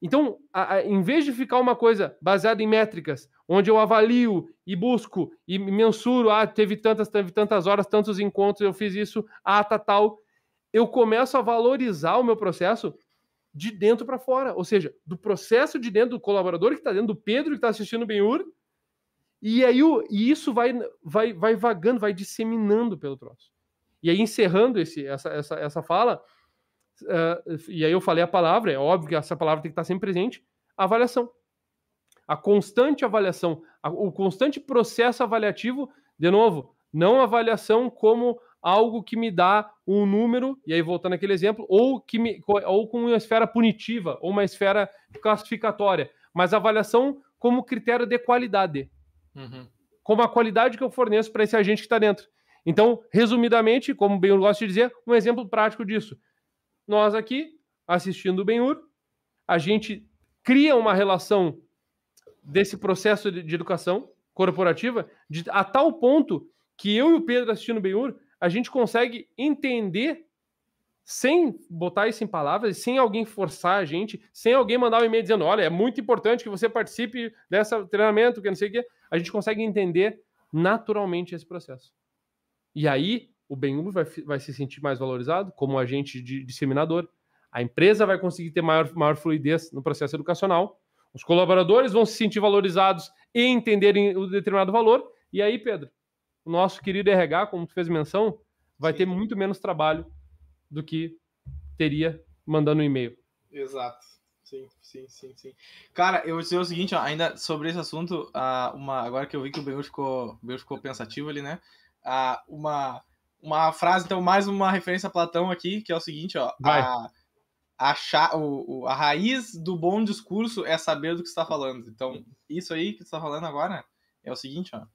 Então, a, a, em vez de ficar uma coisa baseada em métricas, onde eu avalio e busco e mensuro, ah, teve tantas, teve tantas horas, tantos encontros, eu fiz isso, ah, tá tal, eu começo a valorizar o meu processo de dentro para fora, ou seja, do processo de dentro do colaborador que está dentro do Pedro que está assistindo o Benhur, e aí o, e isso vai, vai, vai vagando, vai disseminando pelo troço. E aí, encerrando esse, essa, essa, essa fala, uh, e aí eu falei a palavra, é óbvio que essa palavra tem que estar sempre presente, avaliação. A constante avaliação, a, o constante processo avaliativo, de novo, não avaliação como algo que me dá um número, e aí voltando aquele exemplo, ou, que me, ou com uma esfera punitiva, ou uma esfera classificatória, mas avaliação como critério de qualidade. Uhum. Como a qualidade que eu forneço para esse agente que está dentro. Então, resumidamente, como bem eu gosto de dizer, um exemplo prático disso. Nós aqui, assistindo o Benhur, a gente cria uma relação desse processo de, de educação corporativa de, a tal ponto que eu e o Pedro assistindo o Benhur, a gente consegue entender sem botar isso em palavras, sem alguém forçar a gente, sem alguém mandar um e-mail dizendo, olha, é muito importante que você participe desse treinamento, que não sei o quê, a gente consegue entender naturalmente esse processo. E aí, o Benhur vai, vai se sentir mais valorizado como agente de disseminador, a empresa vai conseguir ter maior, maior fluidez no processo educacional, os colaboradores vão se sentir valorizados e entenderem o determinado valor, e aí, Pedro, o nosso querido RH, como tu fez menção, vai Sim. ter muito menos trabalho do que teria mandando um e-mail. Exato. Sim, sim, sim, sim. Cara, eu vou dizer o seguinte, ó, ainda sobre esse assunto, uh, uma, agora que eu vi que o Benhur ficou, ficou pensativo ali, né? Uh, uma, uma frase, então, mais uma referência a Platão aqui, que é o seguinte, ó. Vai. A, a, o, a raiz do bom discurso é saber do que está falando. Então, isso aí que você está falando agora é o seguinte, ó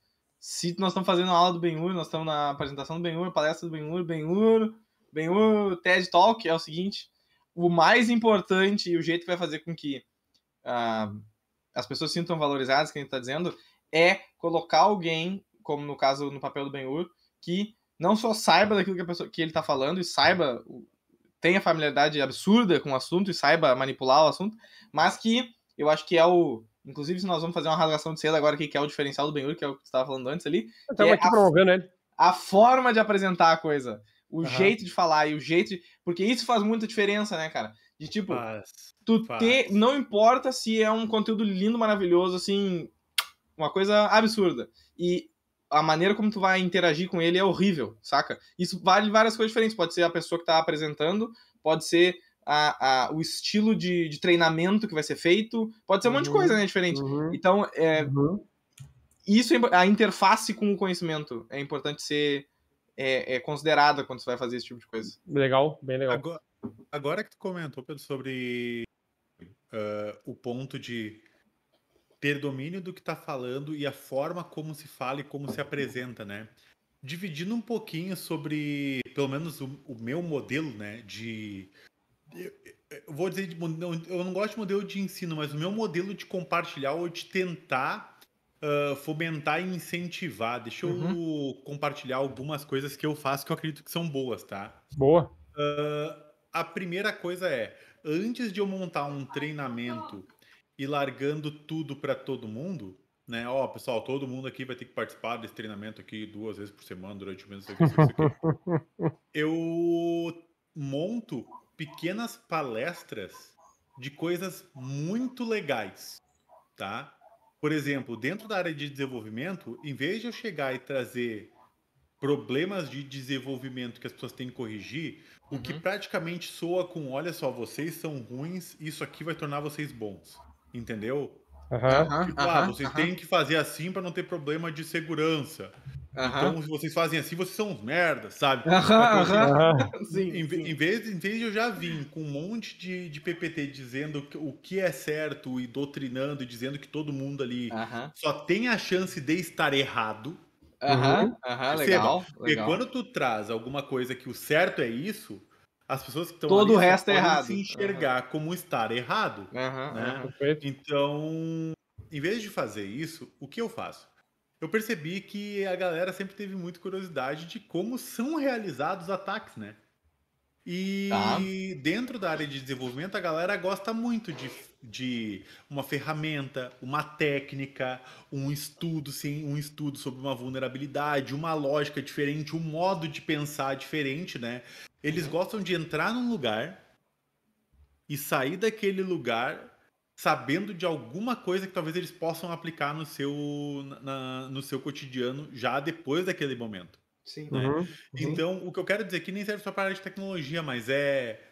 se nós estamos fazendo a aula do Benhur, nós estamos na apresentação do Benhur, palestra do Benhur, Benhur, Benhur, TED Talk, é o seguinte, o mais importante e o jeito que vai fazer com que uh, as pessoas sintam valorizadas, que a gente está dizendo, é colocar alguém, como no caso no papel do Benhur, que não só saiba daquilo que, pessoa, que ele está falando e saiba, tenha familiaridade absurda com o assunto e saiba manipular o assunto, mas que eu acho que é o Inclusive, se nós vamos fazer uma rasgação de seda agora aqui, que é o diferencial do Benhur, que é o que você estava falando antes ali. Estamos aqui é promovendo ele. A forma de apresentar a coisa. O uhum. jeito de falar e o jeito de... Porque isso faz muita diferença, né, cara? De tipo, faz, tu faz. ter. Não importa se é um conteúdo lindo, maravilhoso, assim. Uma coisa absurda. E a maneira como tu vai interagir com ele é horrível, saca? Isso vale várias coisas diferentes. Pode ser a pessoa que tá apresentando, pode ser a, a, o estilo de, de, treinamento que vai ser feito, pode ser um uhum, monte de coisa, né, diferente. Uhum, então, é, uhum. isso, é a interface com o conhecimento é importante ser é, é, considerada quando você vai fazer esse tipo de coisa. Legal, bem legal. Agora, agora que tu comentou, Pedro, sobre uh, o ponto de ter domínio do que está falando e a forma como se fala e como se apresenta, né? Dividindo um pouquinho sobre, pelo menos, o, o meu modelo, né, de eu, eu vou dizer, eu não gosto de modelo de ensino, mas o meu modelo de compartilhar ou de tentar uh, fomentar e incentivar. Deixa uhum. eu compartilhar algumas coisas que eu faço que eu acredito que são boas, tá? Boa. Uh, a primeira coisa é, antes de eu montar um treinamento e largando tudo para todo mundo, né? Ó, pessoal, todo mundo aqui vai ter que participar desse treinamento aqui duas vezes por semana durante o mês. eu monto pequenas palestras de coisas muito legais, tá? Por exemplo, dentro da área de desenvolvimento, em vez de eu chegar e trazer problemas de desenvolvimento que as pessoas têm que corrigir, uhum. o que uhum. praticamente soa com, olha só, vocês são ruins, isso aqui vai tornar vocês bons, entendeu? Uhum, tipo, uhum, ah, vocês têm que fazer assim para não ter problema de segurança. Uhum. Então, se vocês fazem assim, vocês são uns merdas, sabe? Uhum, uhum. Sim, em, sim. Em, vez, em vez de eu já vim com um monte de, de PPT dizendo o que é certo e doutrinando e dizendo que todo mundo ali só tem a chance de estar errado. Aham, uhum. legal. Porque legal. quando tu traz alguma coisa que o certo é isso, as pessoas que estão todo ali o resto é errado. se enxergar como estar errado. Né? Então, em vez de fazer isso, o que eu faço? Eu percebi que a galera sempre teve muita curiosidade de como são realizados ataques, né? E tá. dentro da área de desenvolvimento, a galera gosta muito de, de uma ferramenta, uma técnica, um estudo, sim, um estudo sobre uma vulnerabilidade, uma lógica diferente, um modo de pensar diferente, né? Eles gostam de entrar num lugar e sair daquele lugar sabendo de alguma coisa que talvez eles possam aplicar no seu, na, no seu cotidiano já depois daquele momento. Sim. Né? Uhum, uhum. Então, o que eu quero dizer aqui nem serve só para a área de tecnologia, mas é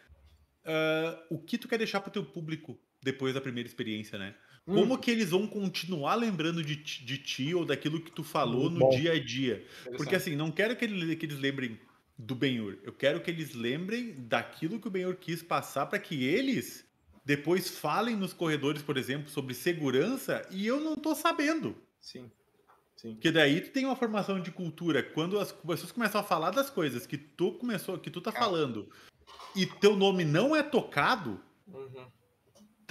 uh, o que tu quer deixar para o teu público depois da primeira experiência, né? Hum. Como que eles vão continuar lembrando de, de ti ou daquilo que tu falou no Bom. dia a dia? Porque assim, não quero que eles, que eles lembrem do Benhur. Eu quero que eles lembrem daquilo que o Benhur quis passar para que eles depois falem nos corredores, por exemplo, sobre segurança e eu não tô sabendo. Sim. Sim. Porque daí tu tem uma formação de cultura. Quando as pessoas começam a falar das coisas que tu começou, que tu tá falando, e teu nome não é tocado, uhum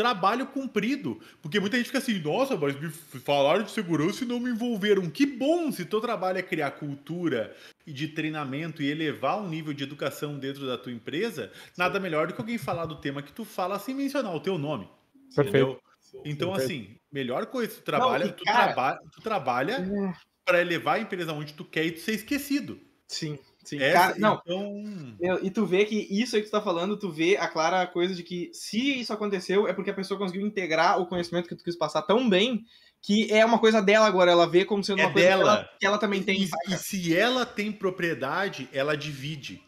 trabalho cumprido. Porque muita gente fica assim, nossa, mas me falaram de segurança e não me envolveram. Que bom se teu trabalho é criar cultura e de treinamento e elevar o nível de educação dentro da tua empresa, nada melhor do que alguém falar do tema que tu fala sem mencionar o teu nome. Perfeito. Entendeu? Então, assim, melhor coisa, tu trabalha, não, tu, cara... traba tu trabalha é. para elevar a empresa onde tu quer e tu ser esquecido. Sim. Sim, Essa, cara, não. Então... E tu vê que isso aí que tu tá falando, tu vê a clara coisa de que se isso aconteceu, é porque a pessoa conseguiu integrar o conhecimento que tu quis passar tão bem que é uma coisa dela agora, ela vê como sendo é uma coisa dela. Que, ela, que ela também tem. E, e, se ela tem propriedade, ela divide.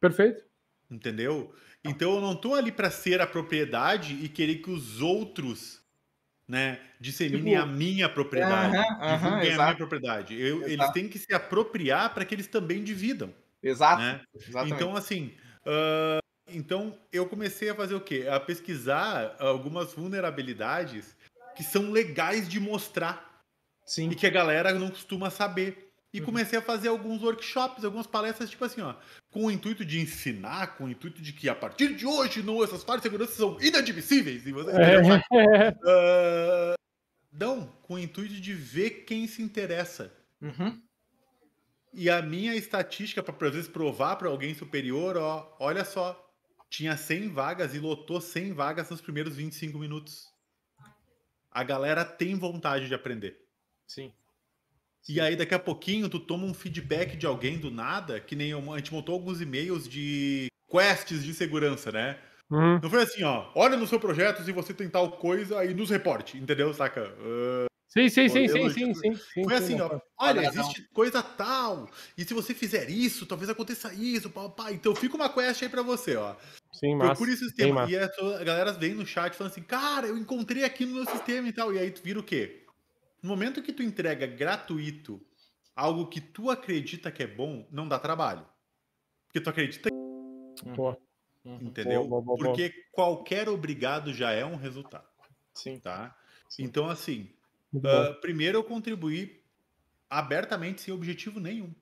Perfeito. Entendeu? Então eu não tô ali para ser a propriedade e querer que os outros né? Disseminem tipo, a minha propriedade. Uh -huh, divulguem uh -huh, a minha propriedade. Eu, eles têm que se apropriar para que eles também dividam. Exato. Né? Então, assim. Uh, então, eu comecei a fazer o quê? A pesquisar algumas vulnerabilidades que são legais de mostrar. Sim. E que a galera não costuma saber. E uhum. comecei a fazer alguns workshops, algumas palestras, tipo assim, ó, com o intuito de ensinar, com o intuito de que a partir de hoje não, essas falhas de segurança são inadmissíveis. E você, é. uh, não, com o intuito de ver quem se interessa. Uhum. E a minha estatística, para às vezes provar para alguém superior, ó, olha só, tinha 100 vagas e lotou 100 vagas nos primeiros 25 minutos. A galera tem vontade de aprender. Sim. E aí, daqui a pouquinho, tu toma um feedback de alguém do nada, que nem eu, a gente montou alguns e-mails de quests de segurança, né? Uhum. Não foi assim, ó, olha no seu projeto se você tem tal coisa e nos reporte, entendeu? Saca? Uh, sim, sim, sim, sim, sim, sim, sim, Foi assim, ó, olha, existe coisa tal, e se você fizer isso, talvez aconteça isso, papai. Então fica uma quest aí pra você, ó. Sim, mas. Procure esse sistema. Sim, e a, a galera vem no chat falando assim, cara, eu encontrei aqui no meu sistema e tal. E aí tu vira o quê? No momento que tu entrega gratuito algo que tu acredita que é bom, não dá trabalho. Porque tu acredita Pô. Uhum. Entendeu? Boa, boa, boa, Porque qualquer obrigado já é um resultado. Sim. Tá? Sim. Então, assim, uh, primeiro eu contribuí abertamente sem objetivo nenhum.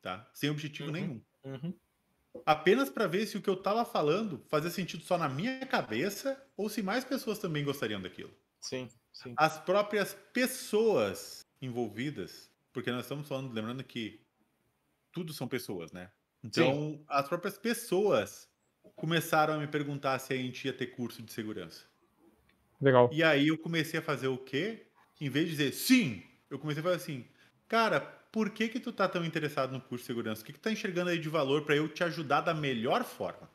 Tá? Sem objetivo uhum. nenhum. Uhum. Apenas para ver se o que eu tava falando fazia sentido só na minha cabeça ou se mais pessoas também gostariam daquilo. Sim. Sim. as próprias pessoas envolvidas, porque nós estamos falando, lembrando que tudo são pessoas, né? Então, Sim. as próprias pessoas começaram a me perguntar se a gente ia ter curso de segurança. Legal. E aí eu comecei a fazer o quê? Em vez de dizer sim, eu comecei a fazer assim, cara, por que que tu tá tão interessado no curso de segurança? O que que tu tá enxergando aí de valor para eu te ajudar da melhor forma?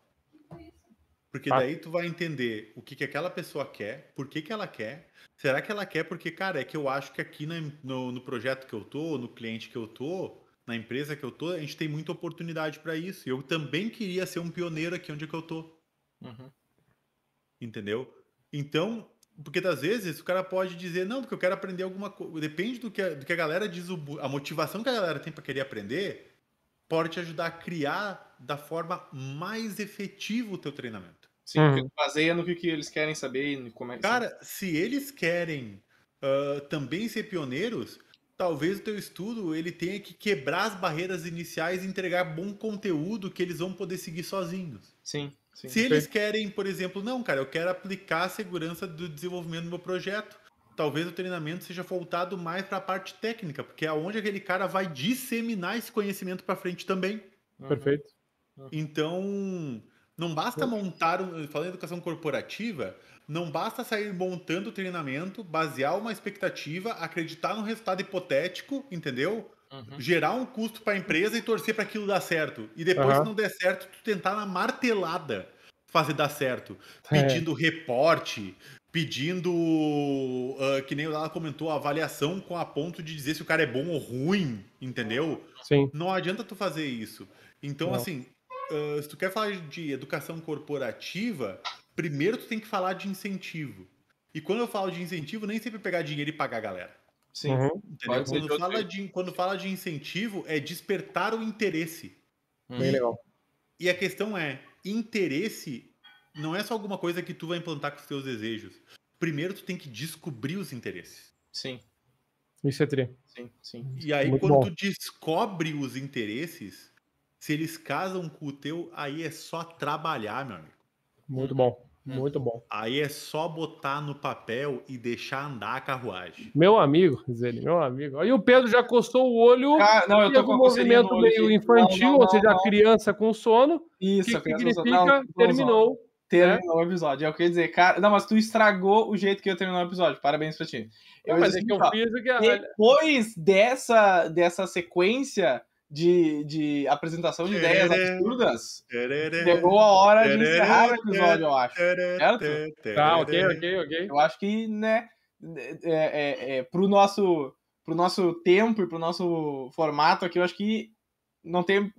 Porque daí tu vai entender o que, que aquela pessoa quer, por que, que ela quer. Será que ela quer porque, cara, é que eu acho que aqui no, no projeto que eu tô, no cliente que eu tô, na empresa que eu tô, a gente tem muita oportunidade para isso. Eu também queria ser um pioneiro aqui onde é que eu tô. Uhum. Entendeu? Então, porque às vezes o cara pode dizer, não, porque eu quero aprender alguma coisa. Depende do que, a, do que a galera diz, a motivação que a galera tem para querer aprender, pode te ajudar a criar da forma mais efetiva o teu treinamento. Sim, uhum. baseia no que, que eles querem saber e como é Cara, se eles querem uh, também ser pioneiros, talvez o teu estudo ele tenha que quebrar as barreiras iniciais e entregar bom conteúdo que eles vão poder seguir sozinhos. Sim. Sim. Se eles querem, por exemplo, não, cara, eu quero aplicar a segurança do desenvolvimento do meu projeto. Talvez o treinamento seja voltado mais para a parte técnica, porque é onde aquele cara vai disseminar esse conhecimento para frente também. Perfeito. Então, não basta montar, falando em educação corporativa, não basta sair montando o treinamento, basear uma expectativa, acreditar no resultado hipotético, entendeu? Uhum. Gerar um custo para a empresa e torcer para aquilo dar certo. E depois, uhum. se não der certo, tu tentar na martelada fazer dar certo. É. Pedindo é. reporte, pedindo, uh, que nem o Lala comentou, avaliação com a ponto de dizer se o cara é bom ou ruim, entendeu? Sim. Não adianta tu fazer isso. Então, Não. assim, uh, se tu quer falar de educação corporativa, primeiro tu tem que falar de incentivo. E quando eu falo de incentivo, nem sempre pegar dinheiro e pagar a galera. Sim. Uhum. Quando, fala de, quando fala de incentivo, é despertar o interesse. Bem legal. E a questão é, interesse não é só alguma coisa que tu vai implantar com os teus desejos. Primeiro tu tem que descobrir os interesses. Sim. Isso é tri. Sim, sim. E aí, Muito quando bom. tu descobre os interesses, se eles casam com o teu, aí é só trabalhar, meu amigo. Muito bom. Muito bom. Aí é só botar no papel e deixar andar a carruagem. Meu amigo, diz ele, meu amigo. Aí o Pedro já coçou o olho. Ah, não, eu tô com um movimento meio infantil, não, não, ou seja, a criança com sono. Isso, que significa não, terminou. Terminou né? o episódio. É o que eu ia dizer, cara. Não, mas tu estragou o jeito que eu terminou o episódio. Parabéns pra ti. Eu mas é que eu fiz o que Depois dessa, dessa sequência de, de apresentação de ideias absurdas, chegou a hora de encerrar o episódio, eu acho. Certo? Tá, ok, ok, ok. Eu acho que, né, é, é, é, pro, nosso, pro nosso tempo e pro nosso formato aqui, eu acho que não tem.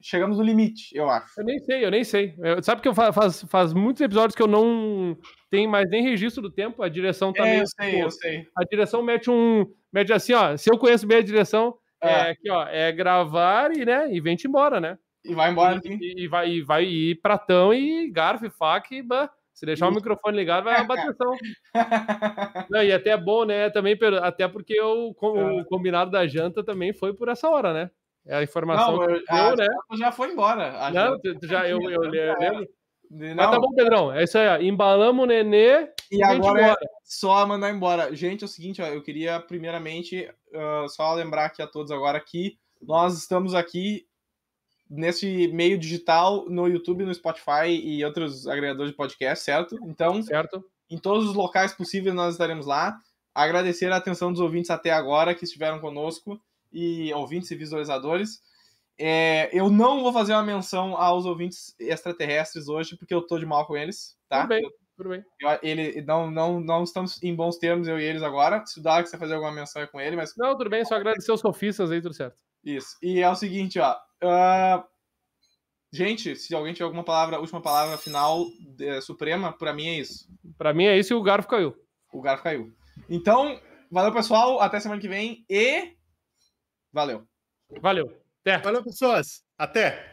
Chegamos no limite, eu acho. Eu nem sei, eu nem sei. Eu, sabe que eu faz, faz, faz muitos episódios que eu não tenho mais nem registro do tempo, a direção tá é. Eu sei, eu sei. A direção mete um. Mete assim, ó. Se eu conheço bem a direção, é. é, aqui, ó, é gravar e, né, e vem-te embora, né? E vai embora. E, e, vai, e vai ir pratão e garfo e faca e bah, se deixar Isso. o microfone ligado, vai uma bateção. Não, e até é bom, né? Também, até porque o, o combinado da janta também foi por essa hora, né? É a informação não, que deu, né? já foi embora. Não, já, eu, eu, eu lembro. Não. Mas tá bom, Pedrão. É isso aí, ó. Embalamos o nenê e, agora é só mandar embora. Gente, é o seguinte, ó, eu queria primeiramente uh, só lembrar aqui a todos agora que nós estamos aqui nesse meio digital no YouTube, no Spotify e outros agregadores de podcast, certo? Então, certo. em todos os locais possíveis nós estaremos lá. Agradecer a atenção dos ouvintes até agora que estiveram conosco e ouvintes e visualizadores. É, eu não vou fazer uma menção aos ouvintes extraterrestres hoje, porque eu tô de mal com eles, tá? Tudo bem, tudo bem. Eu, ele, não, não, não estamos em bons termos, eu e eles agora. Se o Dark quiser fazer alguma menção com ele, mas. Não, tudo bem, só agradecer os sofistas aí, tudo certo. Isso. E é o seguinte, ó. Uh, gente, se alguém tiver alguma palavra, última palavra final é, suprema, para mim é isso. Para mim é isso e o garfo caiu. O garfo caiu. Então, valeu, pessoal. Até semana que vem e. Valeu. Valeu. Até. Valeu, pessoas. Até.